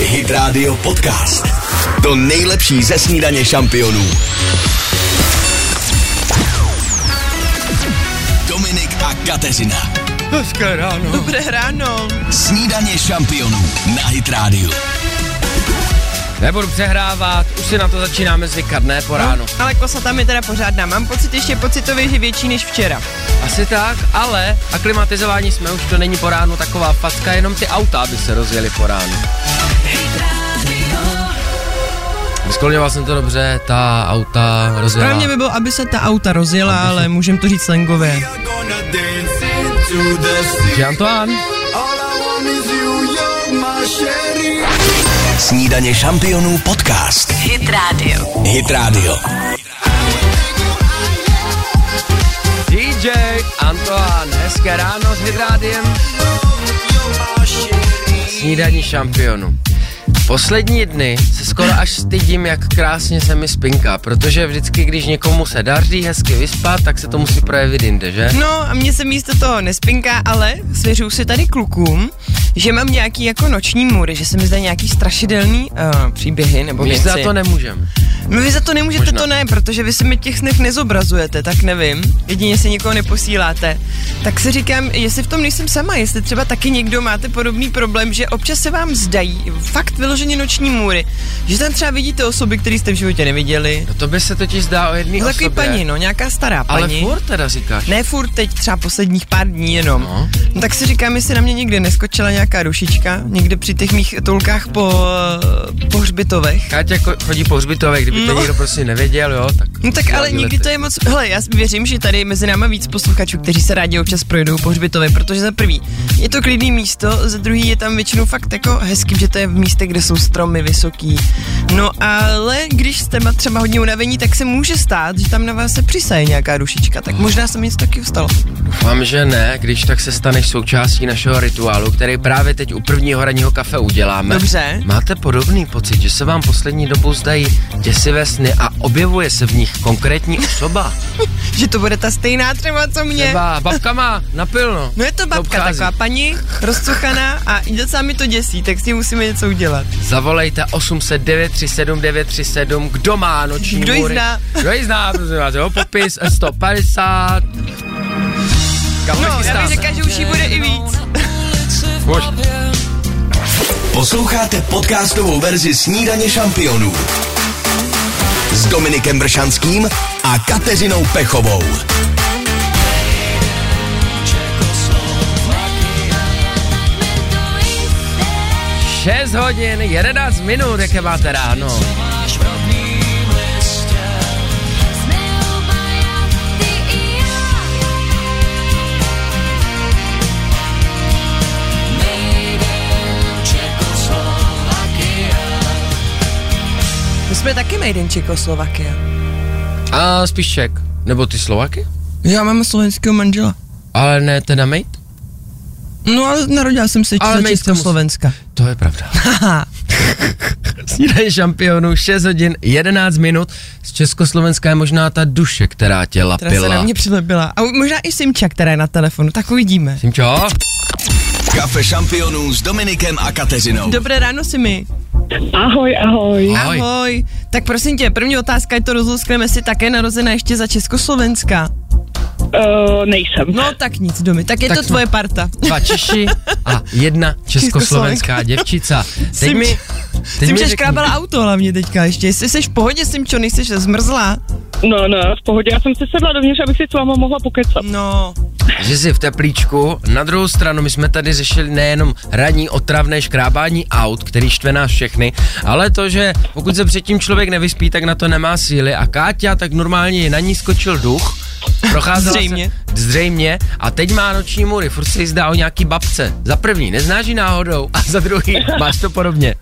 Hit Radio Podcast. To nejlepší ze snídaně šampionů. Dominik a Kateřina. Hezké ráno. Dobré ráno. Snídaně šampionů na Hit Radio. Nebudu přehrávat, už si na to začínáme zvykat, ne po ráno. No, ale kosata mi teda pořádná. Mám pocit ještě pocitově, že větší než včera. Asi tak, ale aklimatizování jsme už, to není po ránu taková facka, jenom ty auta by se rozjeli po ránu. Vyskloňoval jsem to dobře, ta auta rozjela. Správně by bylo, aby se ta auta rozjela, ale můžem to říct slangově. Že Antoine? Snídaně šampionů podcast. Hit Radio. Hit Radio. DJ Antoine, hezké ráno s Hydrádiem. Snídaní šampionu. Poslední dny se skoro až stydím, jak krásně se mi spinká, protože vždycky, když někomu se daří hezky vyspat, tak se to musí projevit jinde, že? No a mně se místo toho nespinká, ale svěřuju se tady klukům, že mám nějaký jako noční můry, že se mi zdají nějaký strašidelný uh, příběhy nebo My věci. za to nemůžem. No vy za to nemůžete, Možná. to ne, protože vy se mi těch snech nezobrazujete, tak nevím. Jedině si nikoho neposíláte. Tak si říkám, jestli v tom nejsem sama, jestli třeba taky někdo máte podobný problém, že občas se vám zdají fakt vyloženě noční můry, že tam třeba vidíte osoby, které jste v životě neviděli. No to by se totiž zdá o jedné No, takový osobě. paní, no, nějaká stará Ale paní. furt teda říkáš. Ne furt teď, třeba posledních pár dní jenom. No. No. tak si říkám, jestli na mě někde neskočila nějaká rušička, někde při těch mých toulkách po, po hřbitovech. Káťa chodí po hřbitovech, kdyby to No. někdo prostě nevěděl, jo, tak... No tak ale někdy to je moc, hele, já věřím, že tady mezi náma víc posluchačů, kteří se rádi občas projdou po hřbitově, protože za prvý je to klidný místo, za druhý je tam většinou fakt jako hezký, že to je v místě, kde jsou stromy vysoký. No ale když jste třeba hodně unavení, tak se může stát, že tam na vás se přisaje nějaká rušička, tak možná se mi něco taky stalo. Doufám, že ne, když tak se staneš součástí našeho rituálu, který právě teď u prvního ranního kafe uděláme. Dobře. Máte podobný pocit, že se vám poslední dobou zdají děsivé sny a objevuje se v nich konkrétní osoba? Že to bude ta stejná třeba, co mě. Třeba babka má napilno. No je to babka, taková paní, rozcuchaná a docela mi to děsí, tak s tím musíme něco udělat. Zavolejte 800 937 937, kdo má noční Kdo ji můry. zná? Kdo ji zná, prosím vás, jo, popis 150. Kam No, já bych řekla, že už jí bude i víc. Mož. Posloucháte podcastovou verzi Snídaně šampionů s Dominikem Bršanským a Kateřinou Pechovou. Šest hodin, 11 minut, jaké máte ráno. My jsme taky made in Čekoslovakia. A spíš Ček. Nebo ty Slovaky? Já mám slovenského manžela. Ale ne teda mate? No ale narodila jsem se Ale za Československa. To je pravda. Snídaně šampionů, 6 hodin, 11 minut. Z Československa je možná ta duše, která tě Která se lapila. na mě přilepila. A možná i Simča, která je na telefonu, tak uvidíme. Simčo? Kafe šampionů s Dominikem a Kateřinou. Dobré ráno, Simi. Ahoj, ahoj. Ahoj. Ahoj. Tak prosím tě, první otázka, je to rozluskneme si také narozená ještě za Československa. Uh, nejsem. No tak nic, Domy, tak je Tak to tvoje parta. Dva Češi a jedna československá děvčica. Teď mi... Teď mi škrábala auto hlavně teďka ještě. Jestli jsi v pohodě, Simčo, nejsi zmrzlá. No, no, v pohodě. Já jsem si sedla dovnitř, abych si s váma mohla pokecat. No, že jsi v teplíčku. Na druhou stranu, my jsme tady řešili nejenom ranní otravné škrábání aut, který štve nás všechny, ale to, že pokud se předtím člověk nevyspí, tak na to nemá síly. A Káťa, tak normálně na ní skočil duch. Procházela Zřejmě. Se, zřejmě. A teď má noční můry, furt se zdá o nějaký babce. Za první, neznáš ji náhodou, a za druhý, máš to podobně.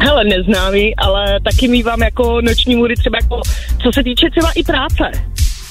Hele, neznámý, ale taky mývám jako noční můry třeba jako, co se týče třeba i práce.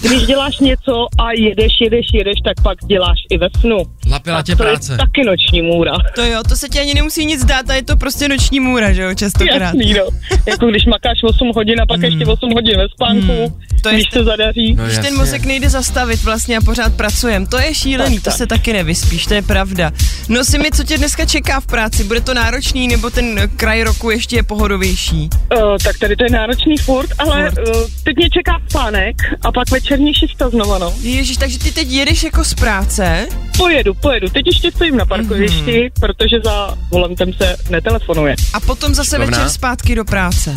Když děláš něco a jedeš, jedeš, jedeš, tak pak děláš i ve snu. Lapila tě to práce. je taky noční můra. To jo, to se ti ani nemusí nic dát a je to prostě noční můra, že jo, častokrát. Jasný, no. Jako když makáš 8 hodin a pak ještě 8 hodin ve spánku, To je když ten- se zadaří. No Když ten mozek nejde zastavit vlastně a pořád pracujem, to je šílený, Tak, to tak. se taky nevyspíš, to je pravda. No si mi, co tě dneska čeká v práci, bude to náročný nebo ten kraj roku ještě je pohodovější? Uh, tak tady to je náročný furt, ale Furt. uh, teď mě čeká spánek a pak večerní šichta znova, no. Ježíš, takže ty teď jedeš jako z práce, Pojedu, pojedu. Teď ještě stojím na parkovišti, mm-hmm. protože za volantem se netelefonuje. a potom zase Šikovná. večer zpátky do práce.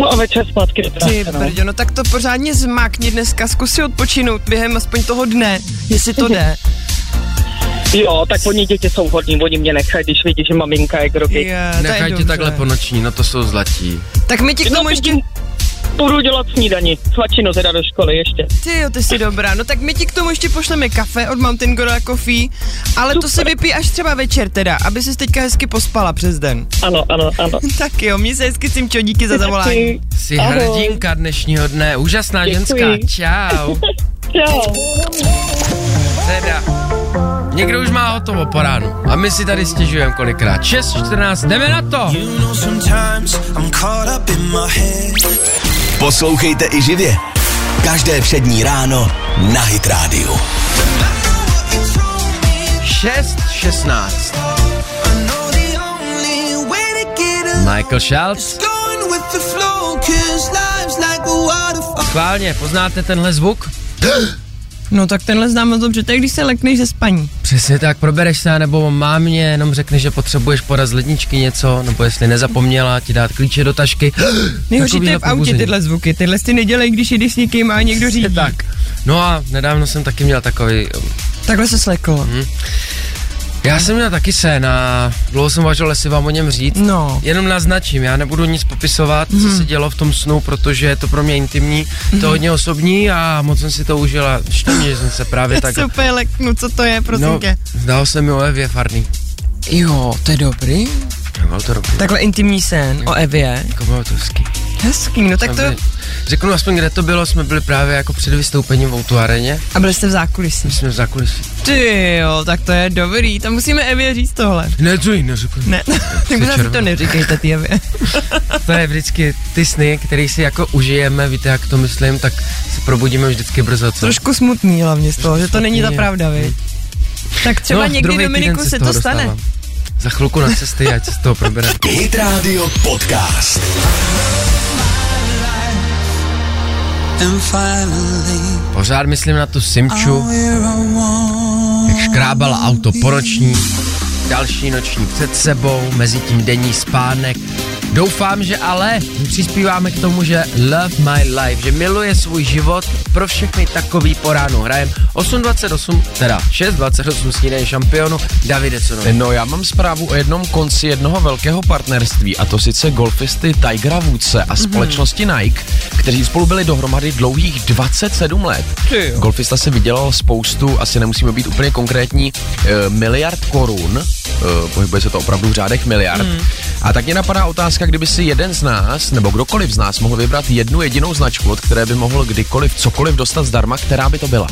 No a večer zpátky do Ty práce, no. brďo, no tak to pořádně zmákni dneska, zkus si odpočinout během aspoň toho dne, jestli to jde. Jo, tak oni děti jsou hodní, oni mě nechají, když vidí, že maminka je grogy. Je, to je Nechaj tě takhle po noční, no to jsou zlatí. Tak my ti k No, tomu teď ještě... Budu dělat snídani, svačinu teda do školy ještě. Ty jo, ty jsi dobrá. No tak my ti k tomu ještě pošleme kafe od Mountain Gorilla Coffee, ale to Super. se vypí až třeba večer teda, aby si teďka hezky pospala přes den. Ano, ano, ano. Tak jo, měj se hezky, Simčo, díky za zavolání. Jsi Ahoj. hrdinka dnešního dne, úžasná Děkuji. ženská, čau. Čau. Teda, někdo už má hotovo po ránu a my si tady stěžujeme kolikrát. 6.14, jdeme na to. You know. Poslouchejte i živě. Každé přední ráno na Hit Radio. 6.16, I know the only way to get a Michael Schultz. Schválně, poznáte tenhle zvuk? No tak tenhle znám moc dobře, to je když se lekneš ze spaní. Přesně tak, probereš se, nebo mámě jenom řekne, že potřebuješ podat z ledničky něco, nebo jestli nezapomněla ti dát klíče do tašky. Nejhorší to je v autě tyhle zvuky, tyhle si nedělej, když jdeš s někým a někdo řídí. Tak. No a nedávno jsem taky měl takový, Takhle se sleklo. Mhm. Já jsem měl taky sen a dlouho jsem uvažoval, jestli vám o něm říct. No. Jenom naznačím, já nebudu nic popisovat, mm. co se dělo v tom snu, protože je to pro mě intimní, to je hodně osobní a moc jsem si to užil a štve mě, že jsem se právě tak... Tak... Super leknu, co to je, prosím No, tě. zdálo se mi o Evě Farný. Jo, to je dobrý. Bylo to dobrý. Takhle intimní sen o Evě. Jako bylo to hezký. Hezký, no tak to... Řeknu aspoň, kde to bylo, jsme byli právě jako před vystoupením v Outu areně, A byli jste v zákulisí. my jsme v zákulisí. Ty jo, tak to je dobrý, tam musíme Evě říct tohle. Ne, to jí neřeknu. Ne, tak si to neříkejte ty Evě. To je vždycky ty sny, které si jako užijeme, víte, jak to myslím, tak se probudíme vždycky brzo, co? Trošku smutný hlavně z toho, že to není ta smutný, pravda, viď? Tak třeba No, někdy Dominiku se to stane. Za chvilku na cesty, ať se z toho probere. Hit Radio Podcast. Pořád myslím na tu Simču, jak škrábala auto po noční, další noční před sebou, mezi tím denní spánek. Doufám, že ale přispíváme k tomu, že love my life, že miluje svůj život, pro všechny takový po ránu hrajem 8.28, teda 6.28 snídaně šampionu, Davide, co nový? No já mám zprávu o jednom konci jednoho velkého partnerství a to sice golfisty Tigera Woodse a společnosti Nike, kteří spolu byli dohromady dlouhých 27 let. Ty jo. Golfista si vydělal spoustu, asi nemusíme být úplně konkrétní, eh, miliard korun, eh, pohybuje se to opravdu v řádech miliard. A tak mě napadá otázka, kdyby si jeden z nás, nebo kdokoliv z nás mohl vybrat jednu jedinou značku, od které by mohl kdykoliv cokoliv dostat zdarma, která by to byla.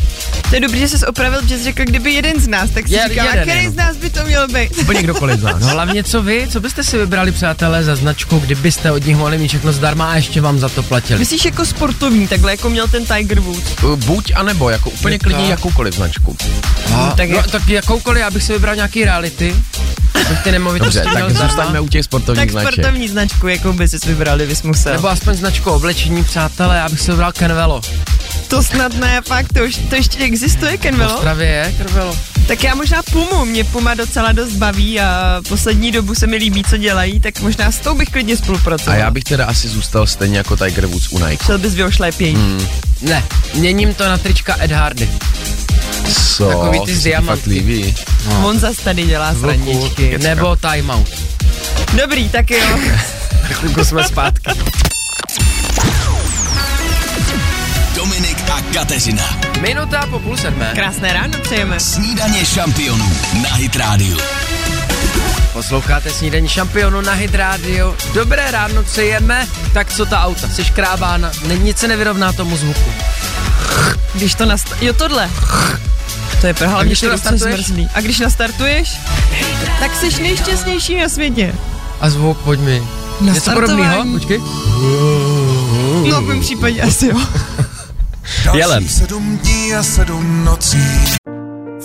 To je dobrý, že jsi opravil, že jsi řekl, kdyby jeden z nás, tak si Je- říkám, a jeden který jenom. z nás by to měl být? Úplně kdokoliv z nás. No hlavně co vy, co byste si vybrali přátelé za značku, kdybyste od nich mohli mít všechno zdarma a ještě vám za to platili? Myslíš jako sportovní, takhle jako měl ten Tiger Woods? Eh, Buď a nebo, jako úplně Je klidně tak. jakoukoliv značku. A, tak no, jak- tak jakoukoliv, já bych si vybral nějaký reality, abych ty nemovitosti Dobře, tak zůstaňme u těch sportovních Tak značek. sportovní značku, jakou by si vybral, kdybys musel. Nebo aspoň značku oblečení, přátelé, já bych si vybral Kenvelo. To snad ne, fakt, to, už, to ještě existuje, V Kenvelo? Ostravě je Kenvelo. Tak já možná Pumu, mě Puma docela dost baví a poslední dobu se mi líbí, co dělají, tak možná s tou bych klidně A spolupracoval. já bych teda asi zůstal stejně jako Tiger Woods u Nike. Šel bys vyošlepěj. Hmm. Ne, měním to na trička Ed Hardy. Co? Takový ty diamantky. No. On zas tady dělá srandičky. Kecka. Nebo Time Out. Dobrý, tak jo. Chvilku jsme zpátky. Dominik a Kateřina. Minuta po půl sedmé. Krásné ráno přejeme. Snídaně šampionů na Hit Radio. Posloucháte snídaní šampionu na Hit Radio. Dobré ráno, co jeme? Tak co ta auta? Jsi škrábána? Nic se nevyrovná tomu zvuku. Když to nast... Jo, tohle. To je pravda, hlavně když to zmrzlý. A když nastartuješ, tak jsi nejšťastnější na světě. A zvuk, pojď mi. Na Něco podobného? Počkej. No v mém případě asi jo. Jelem. sedm dní a sedm nocí.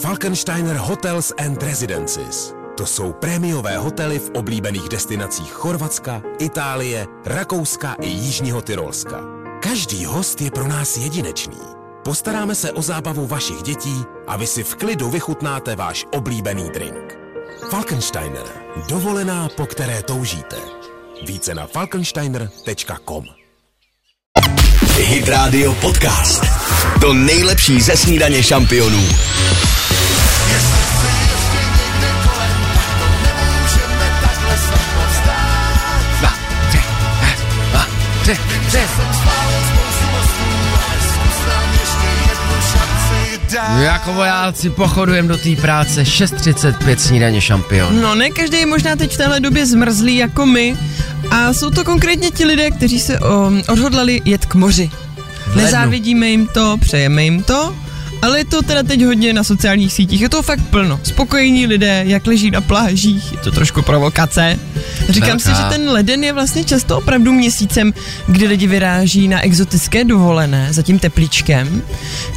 Falkensteiner Hotels and Residences. To jsou prémiové hotely v oblíbených destinacích Chorvatska, Itálie, Rakouska i Jižního Tyrolska. Každý host je pro nás jedinečný. Postaráme se o zábavu vašich dětí a vy si v klidu vychutnáte váš oblíbený drink. Falkensteiner. Dovolená, po které toužíte. Více na falkensteiner.com Hit Radio Podcast. To nejlepší ze snídaně šampionů. Tři, tři. Jako vojáci pochodujem do té práce 6.35 snídaně šampion. No ne každý je možná teď v téhle době zmrzlý jako my. A jsou to konkrétně ti lidé, kteří se um, odhodlali jet k moři. Nezávidíme jim to, přejeme jim to, ale je to teda teď hodně na sociálních sítích. Je to fakt plno. Spokojení lidé, jak leží na plážích, je to trošku provokace. Říkám Velká. si, že ten leden je vlastně často opravdu měsícem, kdy lidi vyráží na exotické dovolené za tím teplíčkem.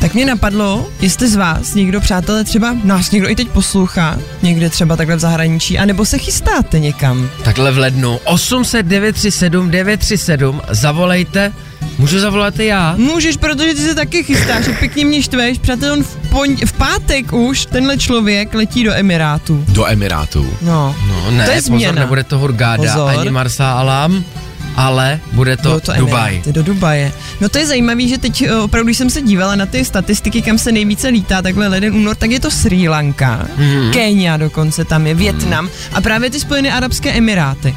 Tak mě napadlo, jestli z vás někdo, přátelé, třeba nás někdo i teď poslouchá, někde třeba takhle v zahraničí, anebo se chystáte někam. Takhle v lednu 800 937 937 zavolejte. Můžu zavolat i já? Můžeš, protože ty se taky chystáš a pěkně mě štveš. Přátel, on v, pon- v pátek už tenhle člověk letí do Emirátů. Do Emirátů. No, No ne, To je pozor, změna. nebude to Hurgáda Pozor. ani Marsa Alam, ale bude to, Bylo to Dubaj. Emiráty, do Dubaje. No to je zajímavé, že teď eh, opravdu, když jsem se dívala na ty statistiky, kam se nejvíce lítá, takhle leden, únor, tak je to Sri Lanka, Mhm. mm-hmm. Kenia dokonce tam je, Větnam a právě ty Spojené Arabské Emiráty.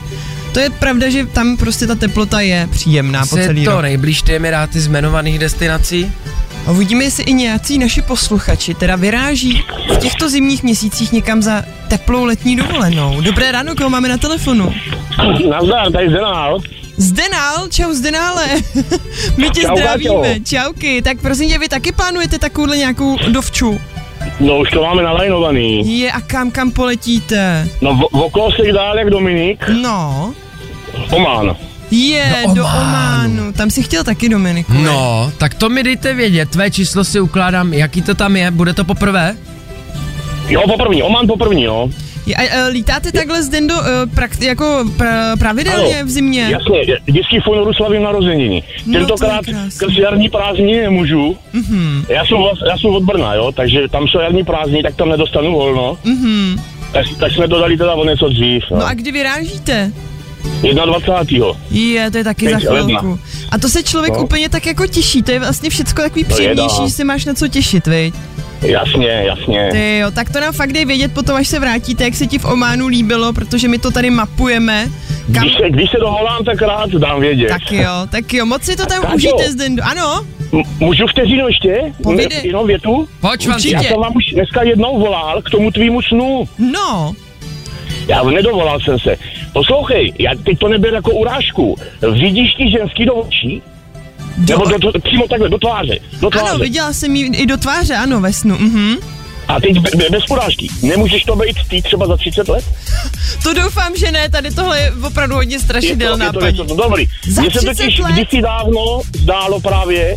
To je pravda, že tam prostě ta teplota je příjemná po celý to rok. nejblíž ty Emiráty z jmenovaných destinací? A uvidíme, jestli i nějací naši posluchači teda vyráží v těchto zimních měsících někam za teplou letní dovolenou. Dobré ráno, koho máme na telefonu? Nazdar, tady Zenál. Zdenál, čau Zdenále. My tě Čau, zdravíme, Káťo. čauky. Tak prosím tě, vy taky plánujete takovouhle nějakou dovču? No už to máme nalajnovaný. Je a kam, kam poletíte? No v, v okolo se dál jak Dominik, No, Oman. Je Do do Ománu. Ománu. Tam si chtěl taky Dominiku. No, tak to mi dejte vědět, tvé číslo si ukládám, jaký to tam je, bude to poprvé? Jo, poprvní, Oman poprvní, jo. Je, a, a, lítáte takhle z den do, uh, prak, jako pra, pravidelně Ano, v zimě? Jasně, vždycky v únoru slavím narozeniny. No, Tentokrát skrz jarní prázdniny nemůžu. Mm-hmm. Já, jsem, já jsem od Brna, jo, takže tam jsou jarní prázdniny, tak tam nedostanu volno. Mm-hmm. Tak, tak jsme to dali teda o něco dřív. No No. a kdy vyrážíte? 21. Je, to je taky za ledna. chvilku. A to se člověk No. úplně tak jako těší, to je vlastně všecko takový To je, příjemnější, že si máš na co těšit, viď? Jasně, jasně. Ty jo, tak to nám fakt dej vědět potom, až se vrátíte, jak se ti v Ománu líbilo, protože my to tady mapujeme. Kam... Když se, když se doholám, tak rád dám vědět. Tak jo, tak jo, moc si to tam Káťo. užijte zde. Ano? M- můžu vteřinu ještě? Povídej. Ne- Jenom větu? Pojď, Určitě. Já jsem vám už dneska jednou volal k tomu tvýmu snu. No, Já nedovolal jsem se. Poslouchej, já teď to neber jako urážku. Vidíš ty ženský do očí? do... Nebo do, do, přímo takhle, do tváře. Do tváře. ano, viděla jsem ji i do tváře, ano, ve snu. Mhm. A teď be, be, bez urážky. Nemůžeš to být ty třeba za 30 let? To doufám, že ne, tady tohle je opravdu hodně Je to, strašidelná je to něco, no dobrý. Za Mně se 30 totiž let? kdysi dávno zdálo právě,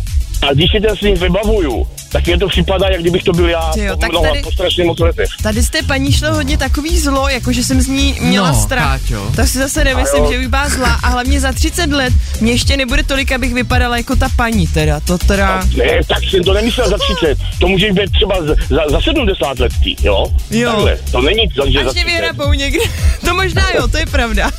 a když si ten sním vybavuju, tak je to připadá, jak kdybych to byl já Ty jo, po tak tady- po strašně moc letech. Tady jste paní šlo hodně takový zlo, jakože jsem z ní měla No, strach. Káťo. Tak si zase nemyslím, že bych byla zlá a hlavně za 30 let mě ještě nebude tolik, abych vypadala jako ta paní teda, to teda... Ne, tak jsem to nemyslel za 30. To může být třeba za, za, za 70 let, ty, jo? Jo. Takhle, to není to, že za Až mě 30. vyhrabou někde. To možná jo, to je pravda.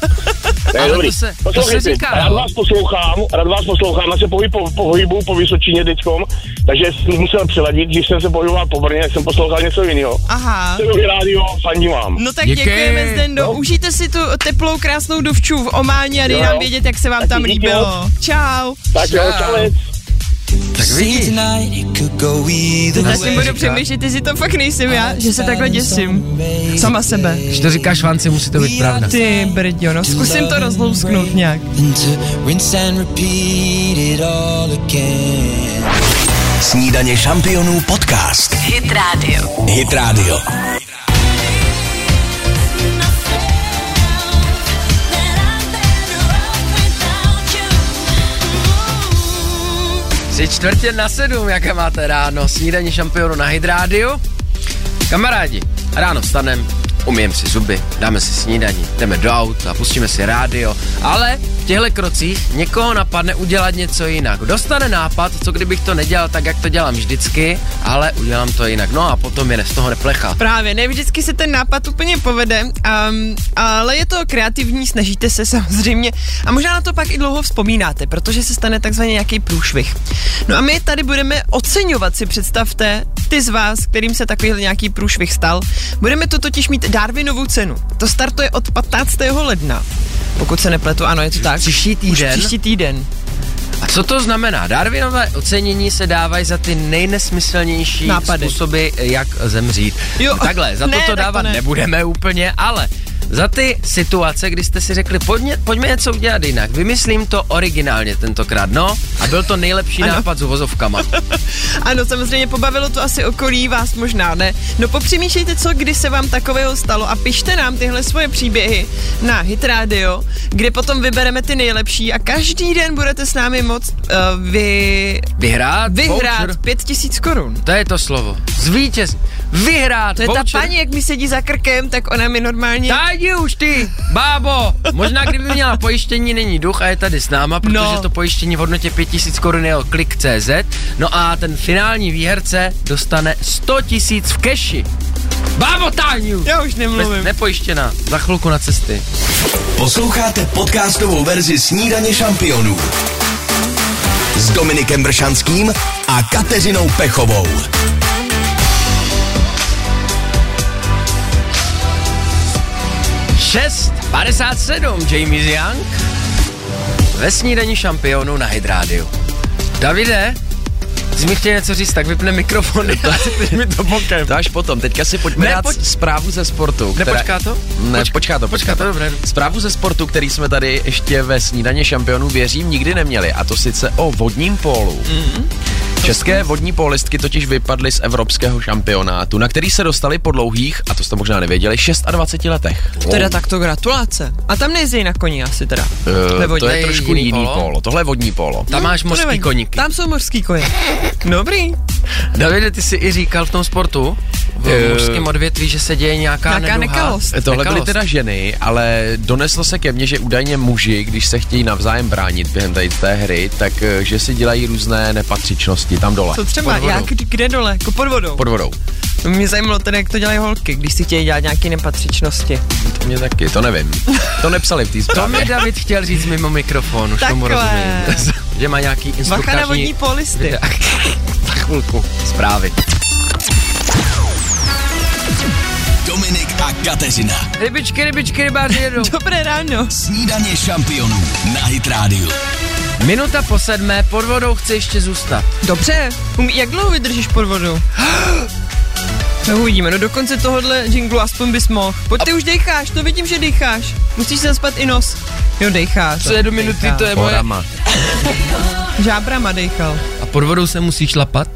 Ne, Ale dobrý. to se- to se říká, rád jo. vás poslouchám, rád vás poslouchám, já se pohyb, po, pohybu po Vysočině teďkom, takže jsem musel přeladit, když jsem se pohyboval po Brně, jsem poslouchal něco jiného. Aha. Celový rádio, fandím vám. No tak Díky. děkujeme Zdendo. No. Užijte si tu teplou, krásnou dovču v Ománě a dej Jo. nám vědět, jak se vám tam líbilo. Čau. tak jo, čau. čalec. Tak vidíš. Teď si budu přemýšlet, jestli to fakt nejsem já, že se takhle děsím. Sama sebe. Když to říkáš Vanci, musí to být pravda. Ty brďo, no zkusím to rozlousknout nějak. Snídaně šampionů podcast. Hit Radio. Hit Radio. Tři čtvrtě na sedm, jaké máte ráno, snídaní šampionu na Hydrádiu. Kamarádi, ráno stanem, umijeme si zuby, dáme si snídaní, jdeme do auta, pustíme si rádio, ale v těchto krocích někoho napadne udělat něco jinak. Dostane nápad, co kdybych to nedělal tak, jak to dělám vždycky, ale udělám to jinak. No a potom je z toho neplecha. Právě, ne vždycky se ten nápad úplně povede, um, ale je to kreativní, snažíte se samozřejmě a možná na to pak i dlouho vzpomínáte, protože se stane takzvaně nějaký průšvih. No a my tady budeme oceňovat si, představte, ty z vás, kterým se takovýhle nějaký průšvih stal. Budeme to totiž mít Darwinovou cenu. To startuje od 15. ledna. Pokud se nepletu, ano, je to tak. Příští Už týden. příští týden. A co to znamená? Darwinové ocenění se dávají za ty nejnesmyslnější Nápady. způsoby, jak zemřít. Jo, Takhle, za ne, to to dávat ne. nebudeme úplně, ale za ty situace, kdy jste si řekli, pojďme, pojďme něco udělat jinak. Vymyslím to originálně tentokrát, no. A byl to nejlepší Ano. nápad s uvozovkama. Ano, samozřejmě pobavilo to asi okolí vás možná, ne? No popřemýšlejte, co kdy se vám takového stalo a pište nám tyhle svoje příběhy na Hit Radio, kde potom vybereme ty nejlepší a každý den budete s námi moc uh, vy... Vyhrát? vyhrát voucher. 5000 korun. To je to slovo. Zvítěz. Vyhrát. To je ta voucher. paní, jak mi sedí za krkem, tak ona mi normálně... Tak jdi už ty, bábo. Možná kdyby měla pojištění, není duch a je tady s náma, protože No. to pojištění v hodnotě 5000 korun je o klik.cz. No a ten finální výherce dostane 100 tisíc v keši. Bábo Táňu! Já už nemluvím. Bez, nepojištěná, za chvilku na cesty. Posloucháte podcastovou verzi Snídaně šampionů s Dominikem Bršanským a Kateřinou Pechovou. Šest 57 James Young ve snídaní šampionu na Hydrádiu. Davide, jsi mi chtěl něco říct, tak vypne mikrofon a teď mi to bokem. To až potom, teďka si pojďme Ne, dát pojď- zprávu ze sportu. Nepočká to? Ne, Počká- počká to, počká to, dobré. Zprávu ze sportu, který jsme tady ještě ve snídaně šampionů věřím nikdy neměli, a to sice o vodním pólu. Mhm. České vodní pólistky totiž vypadly z evropského šampionátu, na který se dostali po dlouhých, a to jste možná nevěděli, 26 letech. Teda takto gratulace. A tam nejezdí na koni asi teda. Vodě. to je trošku jiný jiný polo? polo. Tohle je vodní polo. Tam máš To mořský koníky. Tam jsou mořský koně. Dobrý. Davide, ty jsi i říkal v tom sportu, v Eh, mořském odvětví, že se děje nějaká, Nějaká neduha. nekalost. Tohle byly Nekalost. teda ženy, ale doneslo se ke mně, že údajně muži, když se chtějí navzájem bránit během tady té hry, tak eh, že si dělají různé nepatřičnosti tam dole. Co třeba? Jak, kde dole? Jako pod vodou. Pod vodou. Mě zajímalo teda, jak to dělají holky, když si chtějí dělat nějaké nepatřičnosti. To mě taky, to nevím. To nepsali v té To mi. David chtěl říct mimo mikrofon, už tomu Takhle. rozumím. že má nějaký Bacha instruktační... na vodní polisty. Za chvilku. Zprávy. Dominik a Kateřina. Rybičky, rybičky, rybáři jedou. Dobré ráno. Snídaně šampionů na Hit Radio. Minuta po sedmé, pod vodou chce ještě zůstat. Dobře. Umí, jak dlouho vydržíš pod vodou? No uvidíme, no do konce tohohle jinglu aspoň bys mohl. Pojď, ty už dejcháš, to vidím, že dejcháš. Musíš se zaspat i nos. Jo, dejcháš. Co je do minuty, to je moje... Orama. Žábrama dejchal. A pod vodou se musí šlapat?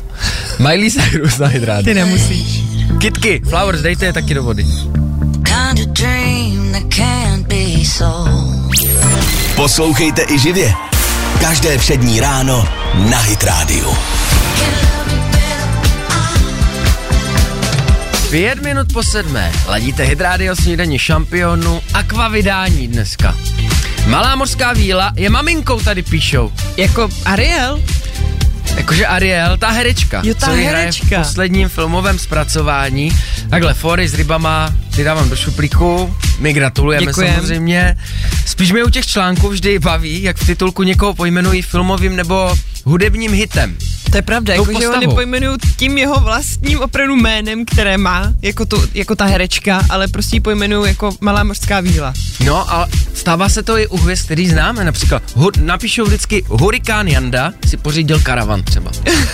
Miley Cyrus na hydrát. Ty nemusíš. Kitky, Flowers, dejte je taky do vody. Kind of dream that can't be sold. Poslouchejte i živě. Každé přední ráno na Hit Radio. Pět minut po sedmé. Ladíte Hydrádio snídaní šampionu Aqua vydání dneska. Malá mořská víla je maminkou, tady píšou. Jako Ariel? Jakože Ariel, ta herečka, Jo, ta co jí hraje herečka. v posledním filmovém zpracování. Takhle, fory s rybama, ty dávám do šuplíku, my gratulujeme Děkujem. samozřejmě. Spíš mě u těch článků vždy baví, jak v titulku někoho pojmenují filmovým nebo hudebním hitem. To je pravda, jako že oni pojmenují tím jeho vlastním opravdu jménem, které má, jako, tu, jako ta herečka, ale prostě ji pojmenují jako malá mořská víla. No a stává se to i u hvězd, který známe, například hu, napíšou vždycky Hurikán Janda si pořídil karavan třeba.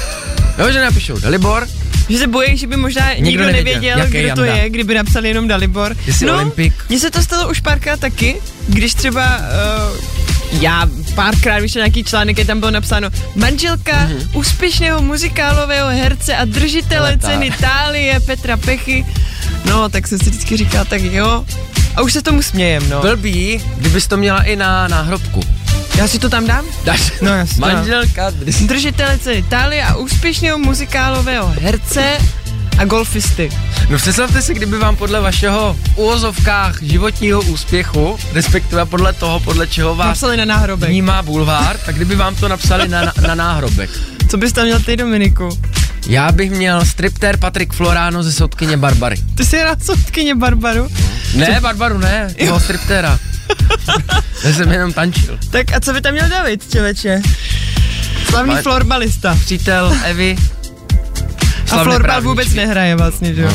jo, že napíšou Dalibor, Že se bojí, že by možná nikdo, nikdo nevěděl, nevěděl, jaký kdo to Janda. je, kdyby napsali jenom Dalibor. Jsi no, Olympik. mně se to stalo už párkrát taky, když třeba uh, já párkrát vyšel nějaký článek, je tam bylo napsáno manželka mm-hmm. úspěšného muzikálového herce a držitele Ale tak. ceny Itálie Petra Pechy. No, tak jsem si vždycky říkal, tak jo. A už se tomu smějem, no. Blbý, kdybys to měla i na náhrobku. Já si to tam dám? Dáš No jasně. manželka, Držitele ceny Itálie a úspěšného muzikálového herce a golfisty. No představte si, kdyby vám podle vašeho úvozovkách životního úspěchu, respektive podle toho, podle čeho vás Napsali na náhrobek. vnímá bulvár, tak kdyby vám to napsali na, na, na náhrobek. Co bys tam měl ty, Dominiku? Já bych měl striptér Patrik Florano ze soudkyně Barbary. Ty jsi rád soudkyně Barbaru? Ne, Barbaru ne, toho striptéra. Já jsem jenom tančil. Tak a co by tam měl David, člověče? Slavný Ale- florbalista. Přítel Evy. A florbal vůbec nehraje vlastně, že jo?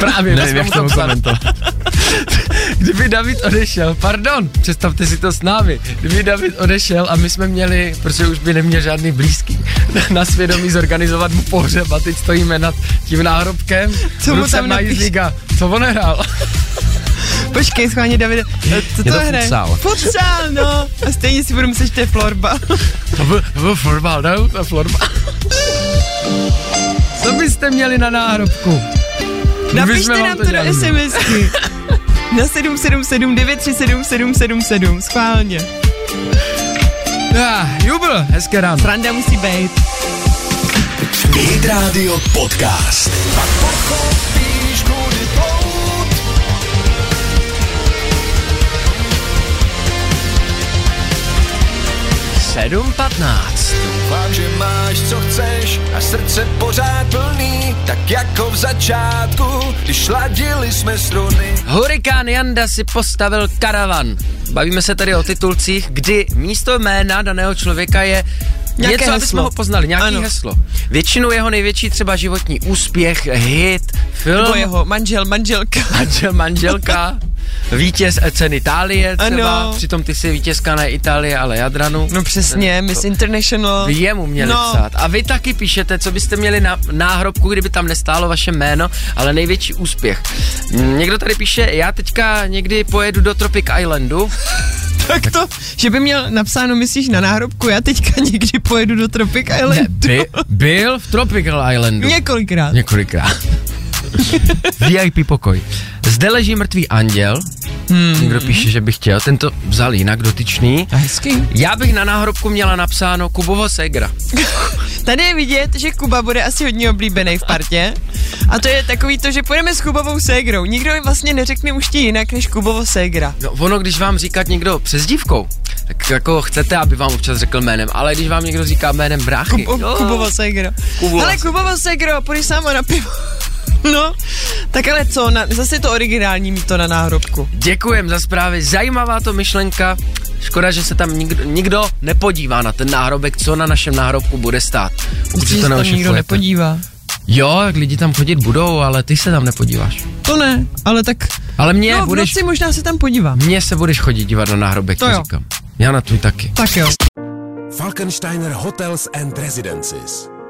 Právě, Nevím, jak to komentovat. Kdyby David odešel, pardon, představte si to s námi, kdyby David odešel a my jsme měli, protože už by neměl žádný blízký, na svědomí zorganizovat mu pohřeb a teď stojíme nad tím náhrobkem, Co mu tam mají napíš? liga. Co on nehrál? Počkej, schválně Davide, eh, co to to hraje? futsal. Futsal, no. A stejně si budu myslet, že to je florbal. To byl, to byl florbal, ne? To je florbal. Co byste měli na náhrobku? Napište nám to to do. SMSky. Na 777 937 777, schválně. Ah, jubel, hezké ráno. Sranda musí být. Hit Radio Podcast. 7.15. Doufám, že máš, co chceš a srdce pořád plný, tak jako v začátku, když ladili jsme struny. Hurikán Janda si postavil karavan. Bavíme se tady o titulcích, kdy místo jména daného člověka je Nějaké něco, aby jsme heslo. ho poznali, nějaký Ano. heslo. Většinou jeho největší třeba životní úspěch, hit, film, Nebo jeho manžel, manželka. manžel, manželka, vítěz ceny Itálie třeba, Ano. přitom ty jsi vítězka ne Itálie, ale Jadranu. No přesně, Miss International. Vy jemu měli No. psát. A vy taky píšete, co byste měli na náhrobku, kdyby tam nestálo vaše jméno, ale největší úspěch. Mm, Někdo tady píše, já teďka někdy pojedu do Tropic Islandu. Tak to, že by měl napsáno, myslíš, na náhrobku, já teďka někdy pojedu do Tropic Islandu. Ne, by, byl v Tropical Islandu. Několikrát. Několikrát. VIP pokoj. Zde leží mrtvý anděl. Hmm. Někdo píše, že by chtěl. Tento vzal jinak dotyčný. A hezky. Já bych na náhrobku měla napsáno Kubovo Segra. Tady je vidět, že Kuba bude asi hodně oblíbený v partě. A to je takový to, že půjdeme s Kubovou ségrou. Nikdo vlastně neřekne už ti jinak než Kubovo ségra. No ono, když vám říká někdo přezdívkou, tak jako chcete, aby vám občas řekl jménem, ale když vám někdo říká jménem bráchy, Kubo, no, Kubovo ségra. Kubova Ale. Kubovo ségro, půjdeš sama na pivo. No, tak ale co, na, zase je to originální mít to na náhrobku. Děkujem za zprávy, zajímavá to myšlenka. Škoda, že se tam nikdo, nikdo nepodívá na ten náhrobek, co na našem náhrobku bude stát. Určitě se tam nikdo nepodívá. Jo, lidi tam chodit budou, ale ty se tam nepodíváš. To ne, ale tak... Ale mě, no, v budeš, noci možná se tam podívám. mě se budeš chodit dívat na náhrobek, To to jo. říkám. Já na tvůj taky. Tak jo. Falkensteiner Hotels and Residences.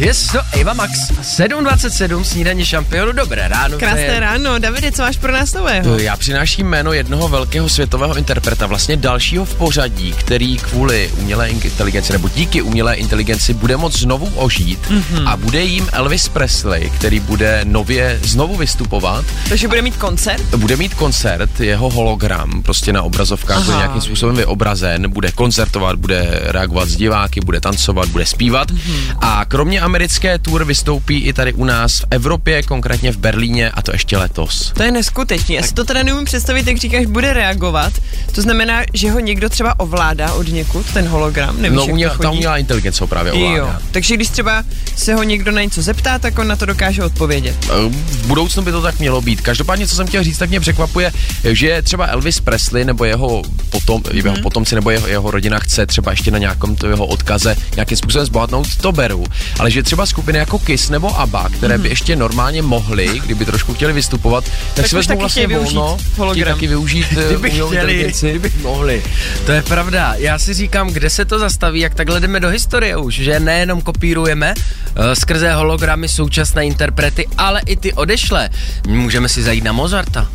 Yes, to Eva Max. 7.27, snídaně šampionu, dobré ráno. Krásné je- ráno. Davide, co máš pro nás nového? Já přináším jméno jednoho velkého světového interpreta, vlastně dalšího v pořadí, který kvůli umělé inteligenci nebo díky umělé inteligenci bude moc znovu ožít mm-hmm. a bude jim Elvis Presley, který bude nově znovu vystupovat. Takže bude mít koncert? Bude mít koncert, jeho hologram prostě na obrazovkách bude nějakým způsobem vyobrazen, bude koncertovat, bude reagovat s diváky, bude tancovat, bude zpívat. Mhm. Mm-hmm. A kromě americké tour vystoupí i tady u nás v Evropě, konkrétně v Berlíně a to ještě letos. To je neskutečný. Já si to teda neumím představit, jak říkáš, bude reagovat. To znamená, že ho někdo třeba ovládá od někud, ten hologram. Nevíš, No, jak uměl, to ta umělá inteligence ho právě ovládá. Jo. Takže když třeba se ho někdo na něco zeptá, tak on na to dokáže odpovědět. Eh, V budoucnu by to tak mělo být. Každopádně, co jsem chtěl říct, tak mě překvapuje, že třeba Elvis Presley nebo jeho, potom, Mhm. jeho potomci nebo jeho, jeho rodina chce třeba ještě na nějakom to jeho odkaze nějakým způsobem zbohatnout, to beru. Ale že třeba skupiny jako Kiss nebo ABBA, které by ještě normálně mohly, kdyby trošku chtěli vystupovat, tak, Mhm. Tak si vezmou vlastně volno, chtějí taky využít eh, Kdyby chtěli, kdyby mohli. To je pravda. Já si říkám, kde se to zastaví, jak takhle jdeme do historie už, že nejenom kopírujeme uh, skrze hologramy současné interprety, ale i ty odešlé. Můžeme si zajít na Mozarta,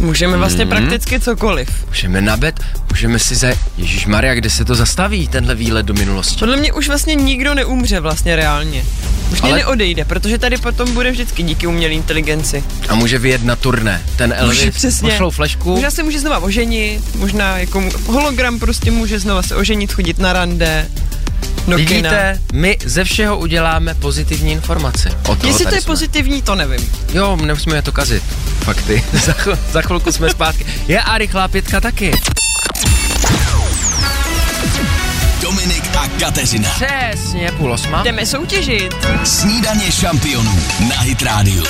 Můžeme vlastně Mhm. prakticky cokoliv. můžeme na bet, můžeme si zajít... Ježíš Maria, kde se to zastaví, tenhle výlet do minulosti? Podle mě už vlastně nikdo neumře vlastně reálně. Už Ale- neodejde, protože tady potom bude vždycky díky umělé inteligenci. A může vyjet na turné. Ten Elvis, Může přesně. pošlou flešku. Možná se může znova oženit, možná jako hologram prostě může znova se oženit, chodit na rande. Kina. Vidíte, my ze všeho uděláme pozitivní informace. O toho Jestli to je jsme. pozitivní, to nevím. Jo, nemusíme to kazit. Fakty. za, chv- za chvilku jsme zpátky. Je a rychlá pětka taky. Dominik a Kateřina. Přesně, půl osma. Jdeme soutěžit. Snídaně šampionů na Hit Radio.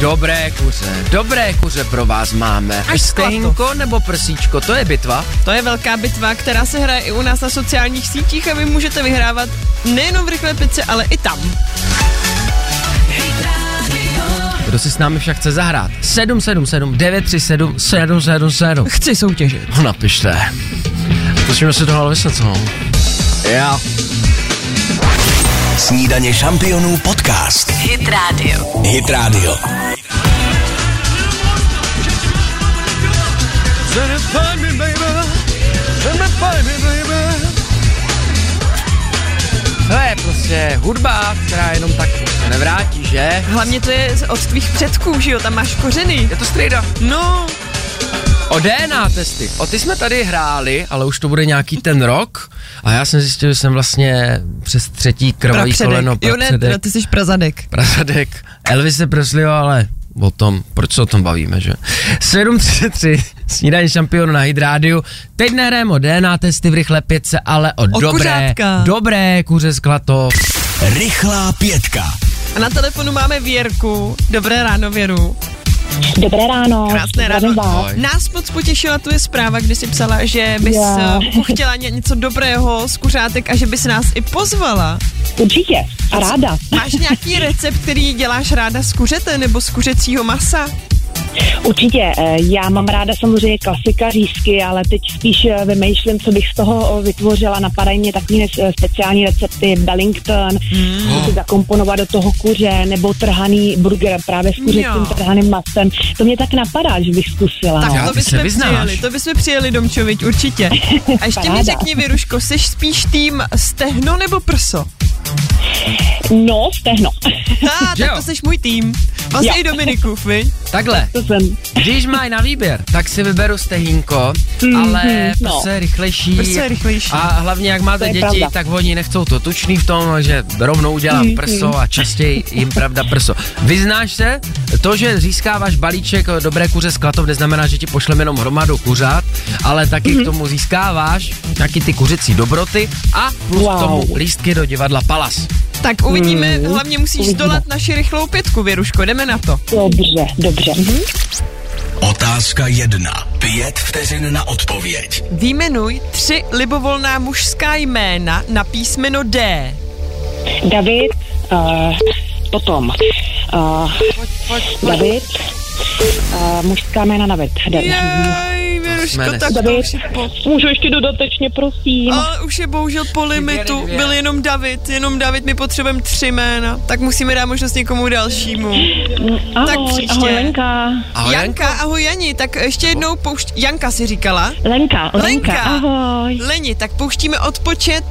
Dobré kuře, dobré kuře pro vás máme. Až Stejnko nebo prsíčko, to je bitva. To je velká bitva, která se hraje i u nás na sociálních sítích a vy můžete vyhrávat nejenom v rychlé pice, ale i tam. Kdo si s námi však chce zahrát? 777 937 777. Chci soutěžit. No napište. Musíme si tohle vysvětlit, co? Já. Snídaně šampionů podcast. Hit Radio. Hit Radio. To je prostě hudba, která jenom tak se nevrátí, že? Hlavně to je od tvých předků, že jo, tam máš kořeny. Je to strejda. No, O DNA testy. O ty jsme tady hráli, ale už to bude nějaký ten rok. A já jsem zjistil, že jsem vlastně přes třetí krvavý prapředek. koleno, Jo ne, prapředek, teda ty jsi prazadek. Prazadek, Elvise Presleyho, ale o tom, proč se o tom bavíme, že? 733, snídaní šampionu na Hydrádiu. Teď nehrajeme o DNA testy v rychlé pětce, ale o, dobré, kuřátka. dobré kuře z Klatov. Rychlá pětka. A na telefonu máme Věrku. Dobré ráno, Věru. Dobré ráno. Krásné ráno. Vás. Nás moc potěšila tvoje zpráva, kdy jsi psala, že bys yeah. chtěla ně- něco dobrého z kuřátek a že bys nás i pozvala. Určitě. A ráda. Máš nějaký recept, který děláš ráda z kuřete nebo z kuřecího masa? Určitě. eh, Já mám ráda samozřejmě klasika řízky, ale teď spíš eh, vymýšlím, co bych z toho eh, vytvořila. Napadají mě takové speciální recepty Bellington, mm. si zakomponovat do toho kuře, nebo trhaný burger právě s kuřecím trhaným masem. To mě tak napadá, že bych zkusila. Tak no. To bychom vyznáš. přijeli, to bychom přijeli Domčovič, určitě. A ještě mi řekni, Věruško, jsi spíš tým stehno nebo prso? No, stehno. Ah, tak jo? to jsi můj tým. Vlastně Jo. i Dominikův, viď? Takhle, to jsem. když mají na výběr, tak si vyberu stehínko, ale no. je rychlejší. Prso je rychlejší. A hlavně, jak máte děti, pravda. tak oni nechcou to tučný v tom, že rovnou udělám prso a častěji jim pravda prso. Vyznáš se, to, že získáváš balíček dobré kuře z Klatov, neznamená, že ti pošleme jenom hromadu kuřat, ale taky k tomu získáváš taky ty kuřecí dobroty a plus Wow. k tomu lístky do divadla Palas. Tak uvidíme, hlavně musíš uvidíme. zdolat naši rychlou pětku, Věruško, jdeme na to. Dobře, dobře. Mhm. Otázka jedna. Pět vteřin na odpověď. Výjmenuj tři libovolná mužská jména na písmeno D. David, uh, potom uh, David, uh, mužská jména David. David. Jej, Jmeneš. tak to David. už je po... Můžu ještě dodatečně, prosím. Ale už je bohužel po limitu, dvě. byl jenom David, jenom David, my potřebujeme tři jména, tak musíme dát možnost někomu dalšímu. ahoj, tak příště. ahoj Lenka. Ahoj, Janka, ahoj Jani, tak ještě jednou poušť... Janka si říkala? Lenka, Lenka, Lenka. ahoj. Leni, tak pouštíme odpočet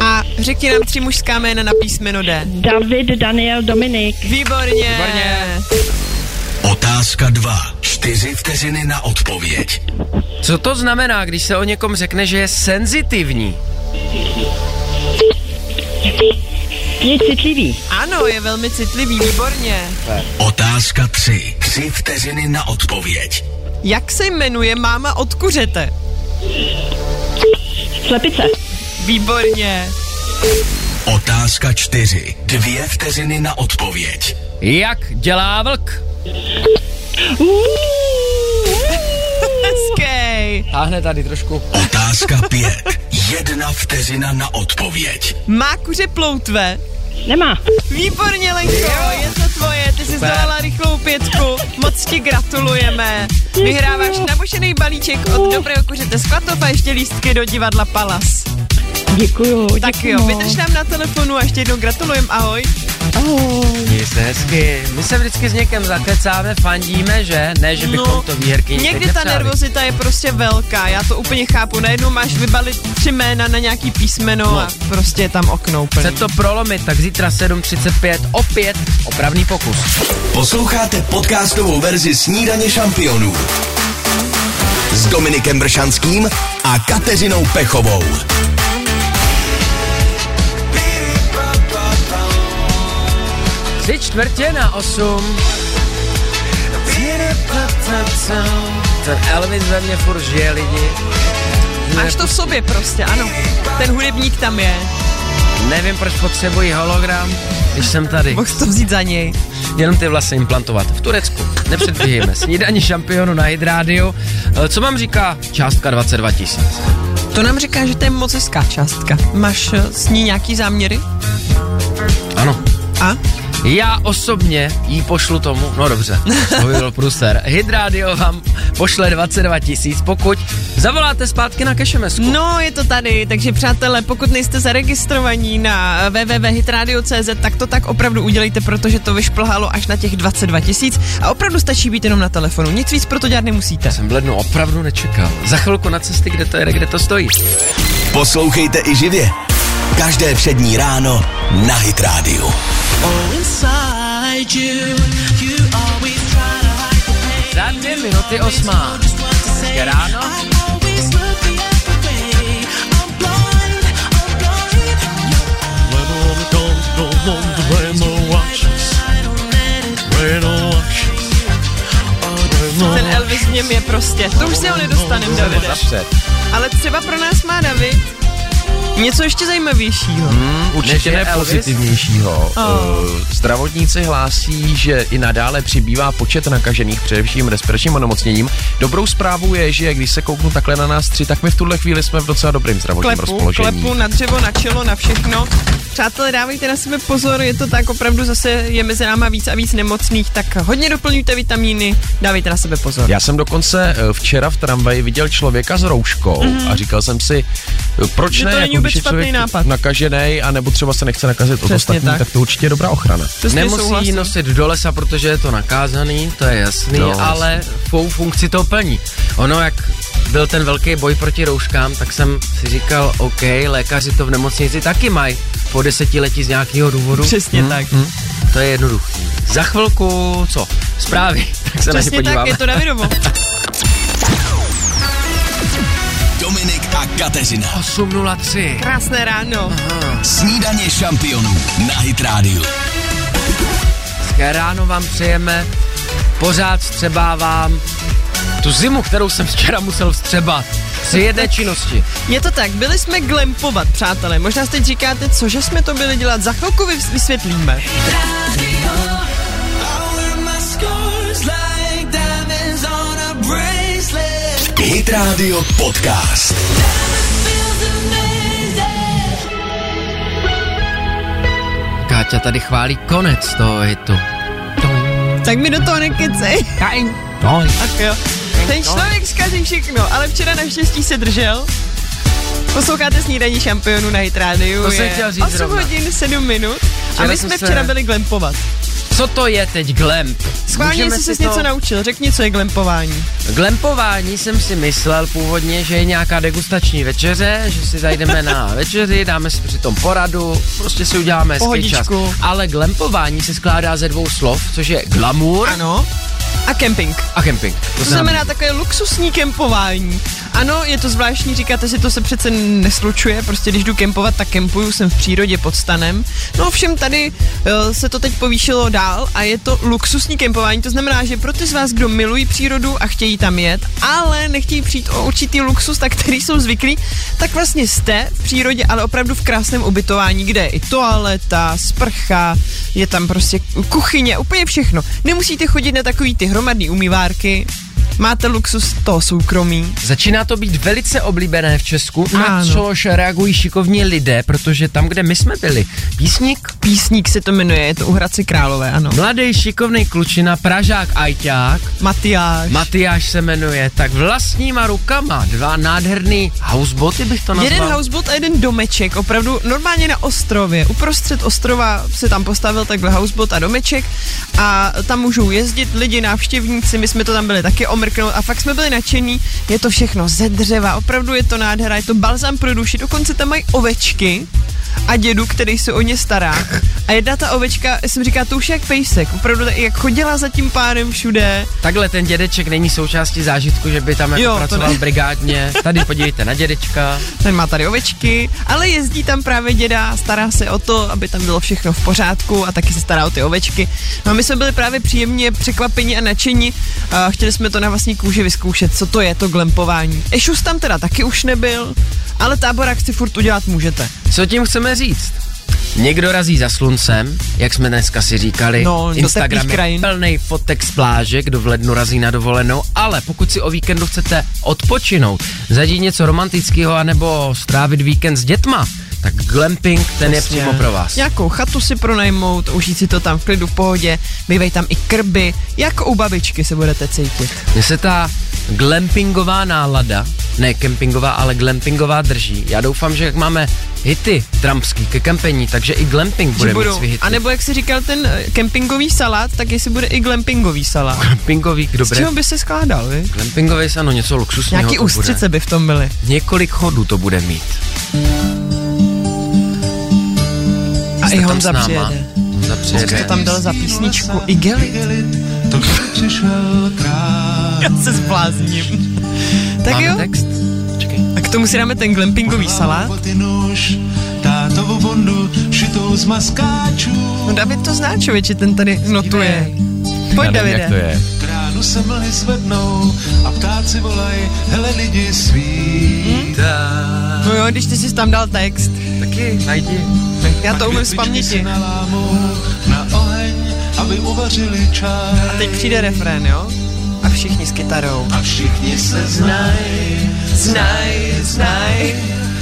a řekni nám tři mužská jména na písmeno D. David, Daniel, Dominik. Výborně. Výborně. Otázka dva. Čtyři vteřiny na odpověď. Co to znamená, když se o někom řekne, že je senzitivní? Je citlivý. Ano, je velmi citlivý, výborně. Otázka 3. Tři vteřiny na odpověď. Jak se jmenuje máma od kuřete? Slepice. Výborně. Otázka 4. Dvě vteřiny na odpověď. Jak dělá vlk? Hezkej. Táhne tady trošku. Otázka 5. Jedna vteřina na odpověď. Má kuře ploutve? Nemá. Výborně, Lenko, je to tvoje, ty jsi zdolala rychlou pětku, moc ti gratulujeme. Vyhráváš nabušený balíček od dobrého kuřete z a ještě lístky do divadla Palas. Děkuju. Tak děkuju jo, vydrž nám na telefonu a ještě jednou gratulujem, ahoj. Měj se hezky. My se vždycky s někým zakecáme, fandíme, že? Ne, že bychom to výherky No, Někdy ta nervozita je prostě velká, já to úplně chápu. Najednou máš vybalit tři jména na nějaký písmeno No. a prostě je tam okno úplně. Chce to prolomit, tak zítra 7.35 opět opravný pokus. Posloucháte podcastovou verzi Snídaně šampionů s Dominikem Bršanským a Kateřinou Pechovou. Tři čtvrtě na osm. Ten Elvis ve mně furt žije lidi. Máš to v sobě prostě, ano. Ten hudebník tam je. Nevím, proč potřebuji hologram, když jsem tady. Mohl to vzít za něj. Jenom ty vlasy implantovat. V Turecku. Nepředbíhejme. Snídaní šampionu na Hydrádiu. Eh, Co mám říká? Částka 22 tisíc. To nám říká, že to je moc hezká částka. Máš eh, s ní nějaký záměry? Ano. A? Já osobně jí pošlu tomu, no dobře, to by byl průser. Hydrádio vám pošle 22 tisíc, pokud zavoláte zpátky na Kešemesku. No, je to tady, takže přátelé, pokud nejste zaregistrovaní na www.hitradio.cz, tak to tak opravdu udělejte, protože to vyšplhalo až na těch 22 tisíc a opravdu stačí být jenom na telefonu. Nic víc pro to dělat nemusíte. Jsem v lednu opravdu nečekal. Za chvilku na cesty, kde to jede, kde to stojí. Poslouchejte i živě. Každé přední ráno na Hit Radio. Za dvě minuty osmá. Hezké ráno. Ten Elvis v něm je prostě, to už si ho nedostaneme, Davide. Zase. Ale třeba pro nás má David něco ještě zajímavějšího. Hmm, určitě ne pozitivnějšího. Oh. Uh, zdravotníci hlásí, že i nadále přibývá počet nakažených, především respiračním onemocněním. Dobrou zprávou je, že když se kouknu takhle na nás tři, tak my v tuhle chvíli jsme v docela dobrým zdravotním Klepu, rozpoložení. klepu na dřevo, na čelo, na všechno. Přátelé, dávejte na sebe pozor, je to tak, opravdu zase je mezi náma víc a víc nemocných, tak hodně doplňujte vitamíny, dávejte na sebe pozor. Já jsem dokonce eh, včera v tramvaji viděl člověka s rouškou mm-hmm. a říkal jsem si, eh, proč Že to ne, není jako vůbec člověk nápad. nakažený, a nebo třeba se nechce nakazit od ostatních, tak. tak. to určitě je dobrá ochrana. Přesně Nemusí souhlasím. nosit do lesa, protože je to nakázaný, to je jasný, No, no, ale svou funkci to plní. Ono, jak byl ten velký boj proti rouškám, tak jsem si říkal, OK, lékaři to v nemocnici taky mají po desetiletí z nějakého důvodu. Přesně tak. To je jednoduchý. Za chvilku, co? Zprávy, tak se na ně Přesně tak, podíváme. je to Davidovo. Dominik a Kateřina. 8.03. Krásné ráno. Snídaně šampionů na Hit Radio. Hezké ráno vám přejeme, pořád vstřebávám tu zimu, kterou jsem včera musel vstřebat. Při jedné činnosti. Je to tak, byli jsme glempovat, přátelé. Možná si teď říkáte, cože jsme to byli dělat. Za chvilku vys- vysvětlíme. Hit Radio Podcast. Káťa tady chválí konec toho hitu. Tak mi do toho nekecej. No, Tak jo. Ten člověk zkazí všechno, ale včera naštěstí se držel. Posloucháte snídaní šampionu na Hit Radio. To jsem chtěl říct 8 zrovna. hodin 7 minut. a Včera my jsem jsme se- včera byli glempovat. co to je teď glamp? Schválně, Můžeme jestli si jsi něco naučil. Řekni, co je glempování. Glampování jsem si myslel původně, že je nějaká degustační večeře, že si zajdeme na večeři, dáme si přitom poradu, prostě si uděláme hezký čas. Ale glampování se skládá ze dvou slov, což je glamour Ano. A kemping. A kemping. To znamená takové luxusní kempování. Ano, je to zvláštní, říkáte si, to se přece neslučuje, prostě když jdu kempovat, tak kempuju, jsem v přírodě pod stanem. No ovšem tady uh, se to teď povýšilo dál a je to luxusní kempování, to znamená, že pro ty z vás, kdo milují přírodu a chtějí tam jet, ale nechtějí přijít o určitý luxus, tak který jsou zvyklí, tak vlastně jste v přírodě, ale opravdu v krásném ubytování, kde je i toaleta, sprcha, je tam prostě kuchyně, úplně všechno. Nemusíte chodit na takový ty hromadný umývárky, máte luxus toho soukromí. Začíná to být velice oblíbené v Česku, na Ano. což reagují šikovní lidé, protože tam, kde my jsme byli, písník, Písník se to jmenuje, je to u Hradce Králové, ano. mladý šikovný klučina, Pražák Ajťák, Matyáš. Matyáš se jmenuje, tak vlastníma rukama dva nádherný houseboty bych to nazval. Jeden houseboat a jeden domeček, opravdu normálně na ostrově. Uprostřed ostrova se tam postavil takhle houseboat a domeček a tam můžou jezdit lidi, návštěvníci, my jsme to tam byli taky omrknout a fakt jsme byli nadšení. Je to všechno ze dřeva, opravdu je to nádhera, je to balzam pro duši, dokonce tam mají ovečky a dědu, který se o ně stará. A jedna ta ovečka, jsem říká, to už je jak pejsek, opravdu jak chodila za tím párem všude. Takhle ten dědeček není součástí zážitku, že by tam jako Jo, pracoval ne. brigádně. Tady podívejte na dědečka. Ten má tady ovečky, ale jezdí tam právě děda, stará se o to, aby tam bylo všechno v pořádku a taky se stará o ty ovečky. No a my jsme byli právě příjemně překvapeni a nadšení a chtěli jsme to na vlastní kůži vyzkoušet, co to je to glempování. Ešus tam teda taky už nebyl, ale táborák si furt udělat můžete. Co tím chceme říct? Někdo razí za sluncem, jak jsme dneska si říkali. No, Instagram je plný fotek z pláže, kdo v lednu razí na dovolenou, ale pokud si o víkendu chcete odpočinout, zažít něco romantického anebo strávit víkend s dětma, tak glamping, ten je Přesně. přímo pro vás. Nějakou chatu si pronajmout, užít si to tam v klidu v pohodě, bývají tam i krby, jako u babičky se budete cítit. Mně se ta glampingová nálada, ne kempingová, ale glampingová drží. Já doufám, že jak máme hity trampský ke kempení, takže i glamping bude Že mít budou. svý hity. A nebo jak si říkal ten eh, kempingový salát, tak jestli bude i glampingový salát. Glampingový, Z dobré. čeho by se skládal, vy? Glampingový ano, něco luxusního Nějaký ústřice by v tom byly. Několik chodů to bude mít. A Jste i Honza přijede. Honza Co přijede. to tam dal za písničku? Igeli? To přišel král. Já se zblázním. Tak Máme jo, text? Čekej. a k tomu si dáme ten glampingový salát. Tátovu bundu, šitou z maskáčů. No David to zná, člověče, ten tady notuje. Pojď, Já nevím, jak to Davide. je. K ránu se mlhy zvednou a ptáci volaj, hele lidi svý. No jo, když ty jsi tam dal text. Taky, najdi. Já to umím z paměti. nalámou na oheň, aby uvařili čaj. A teď přijde refrén, jo? Všichni s kytarou. A všichni se znají, Znaj, znaj.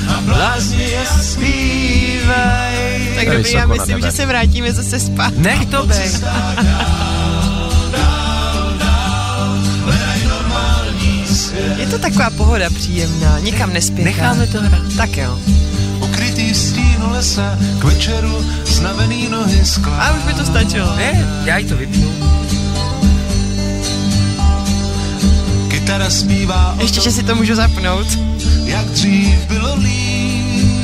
a blázni a zpívaj. Tak dobrý, já na myslím, že se vrátíme zase spát. Nech to bej. Je to taková pohoda příjemná, nikam nespěchá. Necháme to hrát. Tak jo. Ukrytý v stínu lesa, k večeru znavený nohy skla. A už by to stačilo. Ne, já jí to vypnu. Kytara zpívá o Ještě, že si to můžu zapnout. jak dřív bylo líp.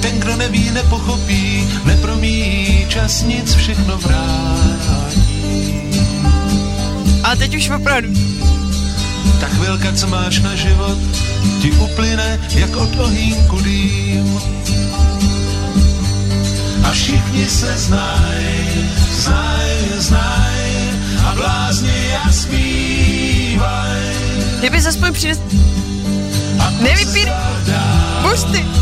Ten, kdo neví, nepochopí, nepromíjí, čas nic všechno vrátí. A teď už opravdu. Ta chvilka, co máš na život, ti uplyne jak od ohýnku dým. A všichni se znají, znají, znají a blázni a zpívaj. Kdyby se aspoň přines... Nevypír... Pusty!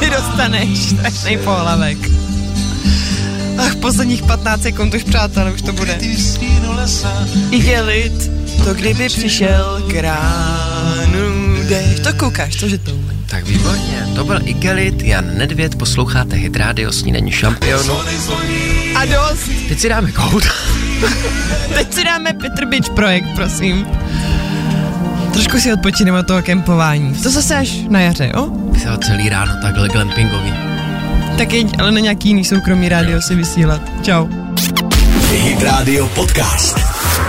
Ty dostaneš strašný pohlavek. Ach, posledních 15 sekund už, přátelé, už to bude. Igelit, to kdyby přišel k ránu dešť. To koukáš, cože to umí. Tak výborně, to byl Igelit, Jan Nedvěd, posloucháte Hit Radio snídaní šampionu. A dost. Teď si dáme kout. Teď si dáme Petr Bič projekt, prosím. Trošku si odpočineme od toho kempování. To zase až na jaře, jo? Vysel celý ráno takhle glampingový. Tak jeď, ale na nějaký jiný soukromý rádio si vysílat. Čau. Hit Radio Podcast.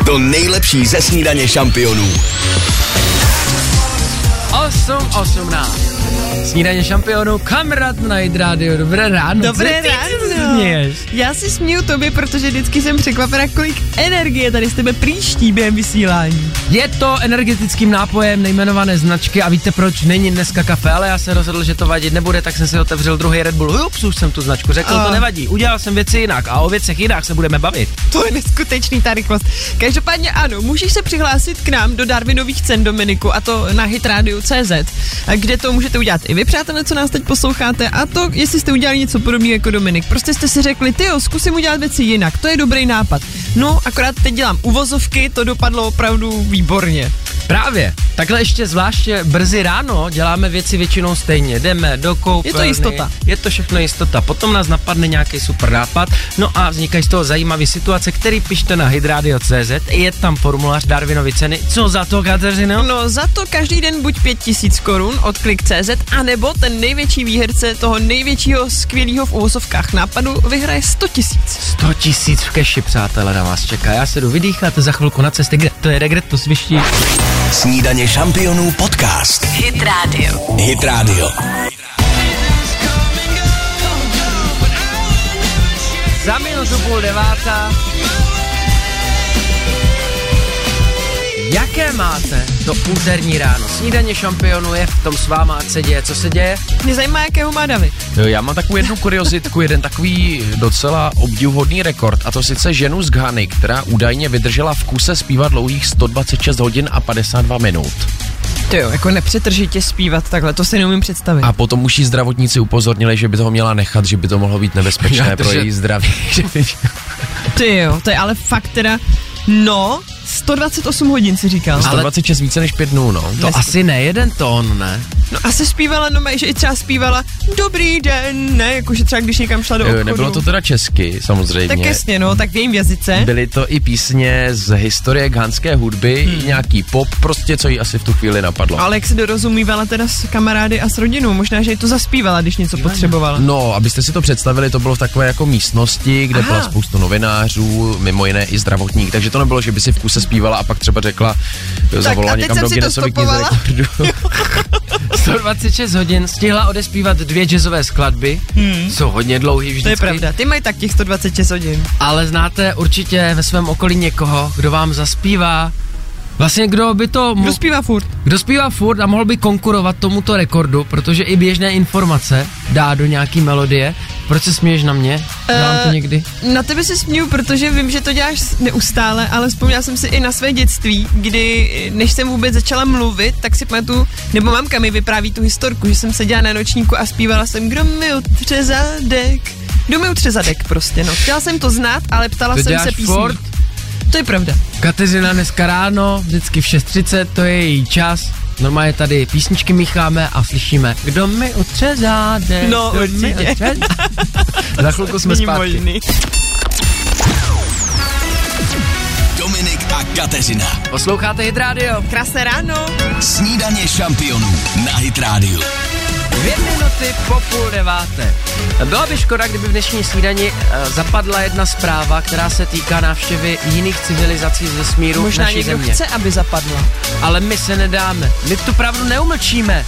To nejlepší ze snídaně šampionů. 8.18. Snídaně šampionu, kamarád na Hit Radio, dobré ráno. Dobré ráno. Směješ? Já si směju tobě, protože vždycky jsem překvapená, kolik energie tady z tebe příští během vysílání. Je to energetickým nápojem nejmenované značky a víte proč není dneska kafe, ale já jsem rozhodl, že to vadit nebude, tak jsem si otevřel druhý Red Bull. Ups, už jsem tu značku řekl, A. to nevadí. Udělal jsem věci jinak a o věcech jinak se budeme bavit. To je neskutečný ta rychlost. Každopádně ano, můžeš se přihlásit k nám do Darwinových cen Dominiku a to na hitradio.cz, kde to můžete udělat i vy, přátelé, co nás teď posloucháte a to, jestli jste udělali něco podobného jako Dominik. Prostě jste si řekli, ty zkusím udělat věci jinak, to je dobrý nápad. No, akorát teď dělám uvozovky, to dopadlo opravdu výborně. Právě. Takhle ještě zvláště brzy ráno děláme věci většinou stejně. Jdeme do koupelny. Je to jistota. Je to všechno jistota. Potom nás napadne nějaký super nápad. No a vznikají z toho zajímavé situace, který pište na hydradio.cz. Je tam formulář Darwinovy ceny. Co za to, Kateřino? No za to každý den buď 5000 korun od Klik.cz, anebo ten největší výherce toho největšího skvělého v uvozovkách nápadu vyhraje 100 tisíc. 100 tisíc v keši, přátelé, na vás čeká. Já se jdu vydýchat za chvilku na cestě, kde to je, kde to sviští. Snídaně šampionů podcast. Hit Radio. Hit Radio. Za minutu půl devátá. Jaké máte to úterní ráno? Snídaně šampionu je v tom s váma, ať se děje, co se děje? Mě zajímá, jakého má David. Jo, Já mám takovou jednu kuriozitku, jeden takový docela obdivuhodný rekord, a to sice ženu z Ghany, která údajně vydržela v kuse zpívat dlouhých 126 hodin a 52 minut. Ty jo, jako nepřetržitě zpívat takhle, to si neumím představit. A potom už jí zdravotníci upozornili, že by toho měla nechat, že by to mohlo být nebezpečné pro její zdraví. Ty jo, to je ale fakt teda, no, 128 hodin si říkal. 126 více než 5 dnů, no. To asi ne jeden tón, ne? No asi zpívala, no že i třeba zpívala Dobrý den, ne, jakože třeba když někam šla do Jo, obchodu. Nebylo to teda česky, samozřejmě. Tak jasně, no, tak v jejím jazyce. Byly to i písně z historie ghanské hudby, hmm. nějaký pop, prostě co jí asi v tu chvíli napadlo. Ale jak se dorozumívala teda s kamarády a s rodinou, možná, že jí to zaspívala, když něco potřebovala. No, abyste si to představili, to bylo v takové jako místnosti, kde Aha. byla spoustu novinářů, mimo jiné i zdravotník, takže to nebylo, že by si v kuse zpívala a pak třeba řekla, zavolala někam do Guinnessovy knihy rekordů. 126 hodin stihla odespívat dvě jazzové skladby, hmm. jsou hodně dlouhý vždycky. To je pravda, ty mají tak těch 126 hodin. Ale znáte určitě ve svém okolí někoho, kdo vám zaspívá Vlastně kdo by to... Kdo zpívá furt? Kdo zpívá furt a mohl by konkurovat tomuto rekordu, protože i běžné informace dá do nějaký melodie. Proč se směješ na mě? Dělám to Eh, někdy? Na tebe se směju, protože vím, že to děláš neustále, ale vzpomněla jsem si i na své dětství, kdy než jsem vůbec začala mluvit, tak si pamatuju, nebo mamka mi vypráví tu historku, že jsem seděla na nočníku a zpívala jsem Kdo mi utře zadek? Kdo mi utře zadek prostě, no. Chtěla jsem to znát, ale ptala To jsem se písní. furt? To je pravda. Kateřina dneska ráno, vždycky v 6.30, to je její čas. Normálně tady písničky mícháme a slyšíme, kdo mi utře zádek, No, kdo mi určitě. utře Za chvilku jsme Není zpátky. možný. Dominik a Kateřina. Posloucháte Hit Radio? Krásné ráno. Snídaně šampionů na Hit Radio. Dvě minuty po půl deváté. Byla by škoda, kdyby v dnešní snídani uh, zapadla jedna zpráva, která se týká návštěvy jiných civilizací z vesmíru Možná naší někdo země. chce, aby zapadla. Ale my se nedáme. My tu pravdu neumlčíme.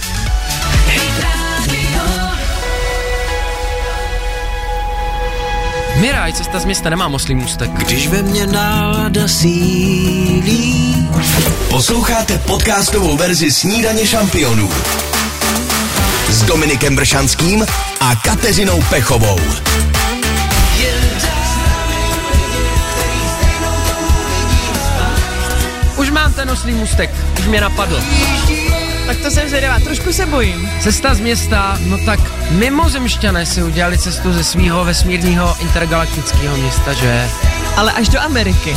Miraj, cesta z města nemá moslý můstek. Když ve mně nálada sílí Posloucháte podcastovou verzi Snídaně šampionů s Dominikem Bršanským a Kateřinou Pechovou. Už mám ten oslý můstek, už mě napadl. Tak to jsem zvědavá, trošku se bojím. Cesta z města, no tak mimozemšťané si udělali cestu ze svého vesmírního intergalaktického města, že? Ale až do Ameriky.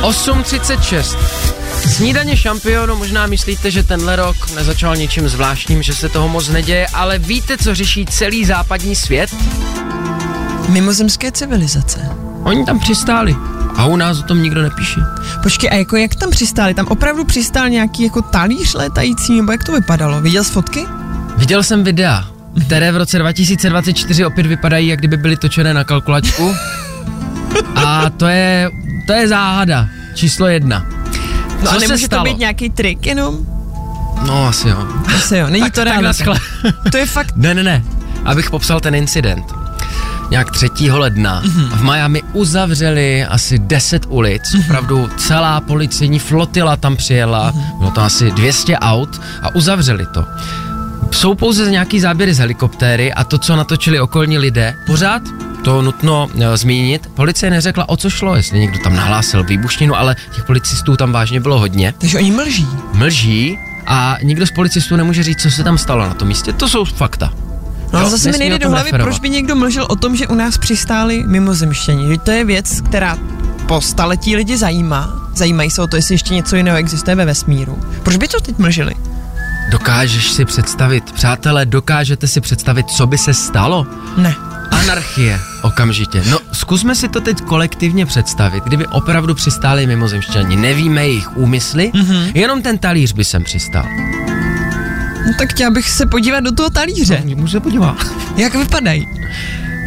8.36. Snídaně šampionu, možná myslíte, že tenhle rok nezačal ničím zvláštním, že se toho moc neděje, ale víte, co řeší celý západní svět? Mimozemské civilizace. Oni tam přistáli a u nás o tom nikdo nepíše. Počkej, a jako jak tam přistáli? Tam opravdu přistál nějaký jako talíř létající, nebo jak to vypadalo? Viděl jsi fotky? Viděl jsem videa, které v roce 2024 opět vypadají, jak kdyby byly točené na kalkulačku. A to je, to je záhada. Číslo jedna. No Co a nemůže to být nějaký trik jenom? No asi jo. Asi jo, není Tak- to naschle. To je fakt, Ne, ne, ne. Abych popsal ten incident. nějak 3. ledna. Mhm. V Miami uzavřeli asi 10 ulic, opravdu celá policejní flotila tam přijela, Mhm. bylo tam asi 200 aut a uzavřeli to. Jsou pouze nějaký záběry z helikoptéry a to, co natočili okolní lidé, pořád to nutno e, zmínit. Policie neřekla, o co šlo, jestli někdo tam nahlásil výbušninu, ale těch policistů tam vážně bylo hodně. Takže oni mlží. Mlží a nikdo z policistů nemůže říct, co se tam stalo na tom místě. To jsou fakta. No ale Jo, zase mi nejde do hlavy, referovat. proč by někdo mlžil o tom, že u nás přistáli mimozemštění. Že to je věc, která po staletí lidi zajímá. Zajímají se o to, jestli ještě něco jiného existuje ve vesmíru. Proč by to teď mlžili? Dokážeš si představit, přátelé, dokážete si představit, co by se stalo? Ne. Anarchie, okamžitě. No, zkusme si to teď kolektivně představit, kdyby opravdu přistáli mimozemšťani. Nevíme jejich úmysly, mm-hmm. jenom ten talíř by sem přistál. No tak chtěla bych se podívat do toho talíře. Můžu se podívat. Jak vypadají?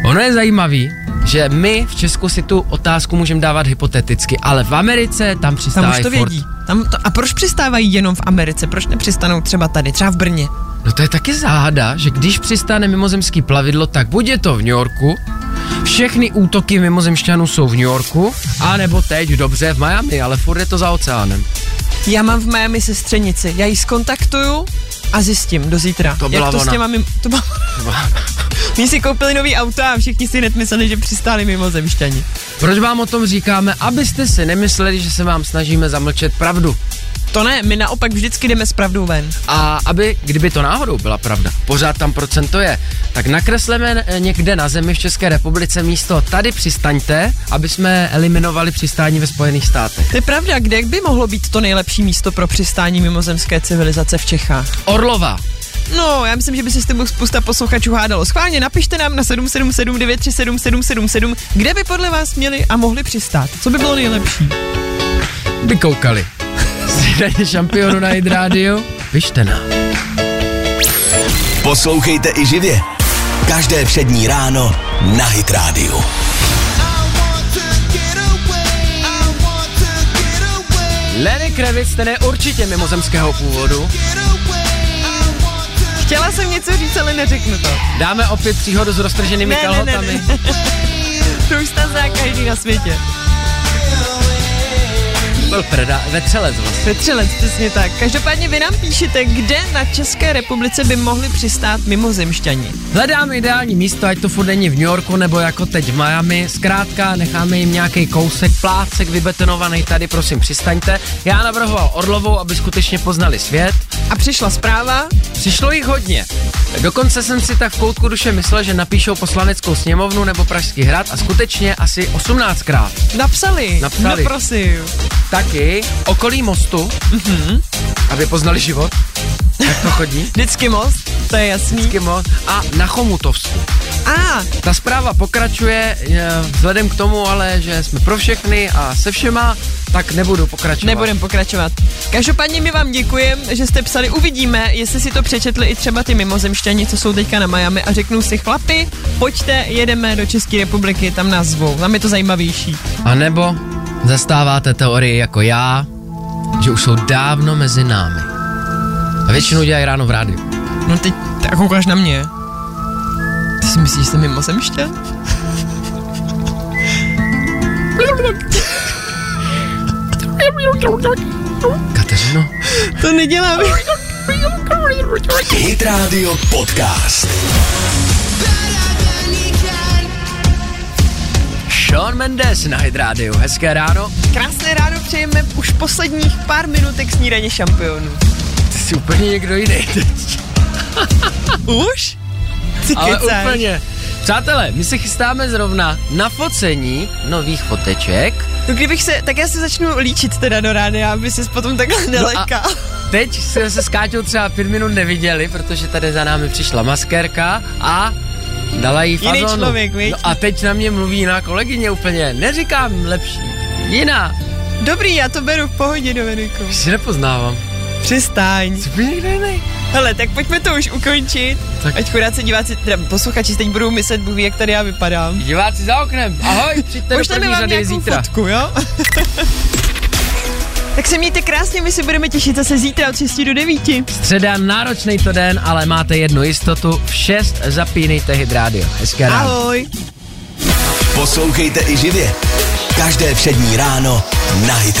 Ono je zajímavý, že my v Česku si tu otázku můžeme dávat hypoteticky, ale v Americe tam Tam už přistávají to vědí. Tam to, a proč přistávají jenom v Americe? Proč nepřistanou třeba tady, třeba v Brně? No to je taky záhada, že když přistane mimozemský plavidlo, tak buď je to v New Yorku, všechny útoky mimozemšťanů jsou v New Yorku, anebo teď dobře v Miami, ale furt je to za oceánem. Já mám v Miami sestřenici. Já ji skontaktuju a zjistím do zítra. To byla Jak to ona. s těma mim... To byla... Oni si koupili nový auto a všichni si hned mysleli, že přistáli mimozemšťani. Proč vám o tom říkáme? Abyste si nemysleli, že se vám snažíme zamlčet pravdu. To ne, my naopak vždycky jdeme s pravdou ven. A aby, kdyby to náhodou byla pravda, pořád tam procento je, tak nakresleme eh, někde na zemi v České republice místo tady přistaňte, aby jsme eliminovali přistání ve Spojených státech. To je pravda, kde by mohlo být to nejlepší místo pro přistání mimozemské civilizace v Čechách? Orlova. No, já myslím, že by se s tím spousta posluchačů hádalo. Schválně napište nám na 777 937 777, kde by podle vás měli a mohli přistát. Co by bylo nejlepší? By koukali. Střídaně šampionu na Hit Radio. Pište nám. Poslouchejte i živě. Každé přední ráno na Hit Radio. Lenny Kravitz, ten je určitě mimozemského původu. Chtěla jsem něco říct, ale neřeknu to. Dáme opět příhodu s roztrženými Ne, ne, ne, kalhotami. ne. to už tam zná každý na světě. Byl preda, vetřelec vlastně. Petřelec, přesně tak. Každopádně vy nám píšete, kde na České republice by mohli přistát mimozemšťani. Hledáme ideální místo, ať to furt není v New Yorku nebo jako teď v Miami. Zkrátka necháme jim nějaký kousek, plácek vybetonovaný tady, prosím, přistaňte. Já navrhoval Orlovou, aby skutečně poznali svět. A přišla zpráva, Přišlo jich hodně. Dokonce jsem si tak v koutku duše myslel, že napíšou poslaneckou sněmovnu nebo Pražský hrad a skutečně asi 18krát. napsali. Napsali. No prosím. Taky okolí mostu, mm-hmm. aby poznali život, jak to chodí. Vždycky most, to je jasný. Vždycky most. A na Chomutovsku. A, Ta zpráva pokračuje, vzhledem k tomu ale, že jsme pro všechny a se všema, tak nebudu pokračovat. nebudem pokračovat. Každopádně my vám děkujeme, že jste psali. Uvidíme, jestli si to přečetli i třeba ty mimozemšťani, co jsou teďka na Miami a řeknou si chlapi, pojďte, jedeme do České republiky, tam nás zvou. Tam je to zajímavější. A nebo zastáváte teorii jako já, že už jsou dávno mezi námi. A většinou dělají ráno v rádiu. No teď tak koukáš na mě. Si myslíš, že jsem mimozemšťan? Kateřino? To nedělám. Hit Radio Podcast. Sean Mendes na Hit Radio. Hezké ráno. Krásné ráno přejeme už posledních pár minutek snídaně šampionů. Ty jsi úplně někdo jiný teď. Už? Ty Ale kecáš. úplně. Přátelé, my se chystáme zrovna na focení nových foteček. No kdybych se, tak já se začnu líčit teda do rádia, aby se potom takhle nelekal. Teď jsme se s Káťou třeba pět minut neviděli, protože tady za námi přišla maskérka a dala jí Jiný fazonu. člověk, viď? No a teď na mě mluví jiná kolegyně úplně, neříkám lepší, jiná. Dobrý, já to beru v pohodě, Dominiku. Už si nepoznávám. Přestaň. Někdo jiný. Hele, tak pojďme to už ukončit. Tak. Ať chudáci diváci, teda posluchači teď budou myslet, Bůh ví, jak tady já vypadám. Diváci za oknem, ahoj, přijďte do Pošleme první vám řady nějakou zítra. fotku, jo? tak se mějte krásně, my si budeme těšit zase zítra od 6 do 9. Středa, náročný to den, ale máte jednu jistotu, v 6 zapínejte Hit Radio. Hezké ráno. Ahoj. Poslouchejte i živě. Každé všední ráno na Hit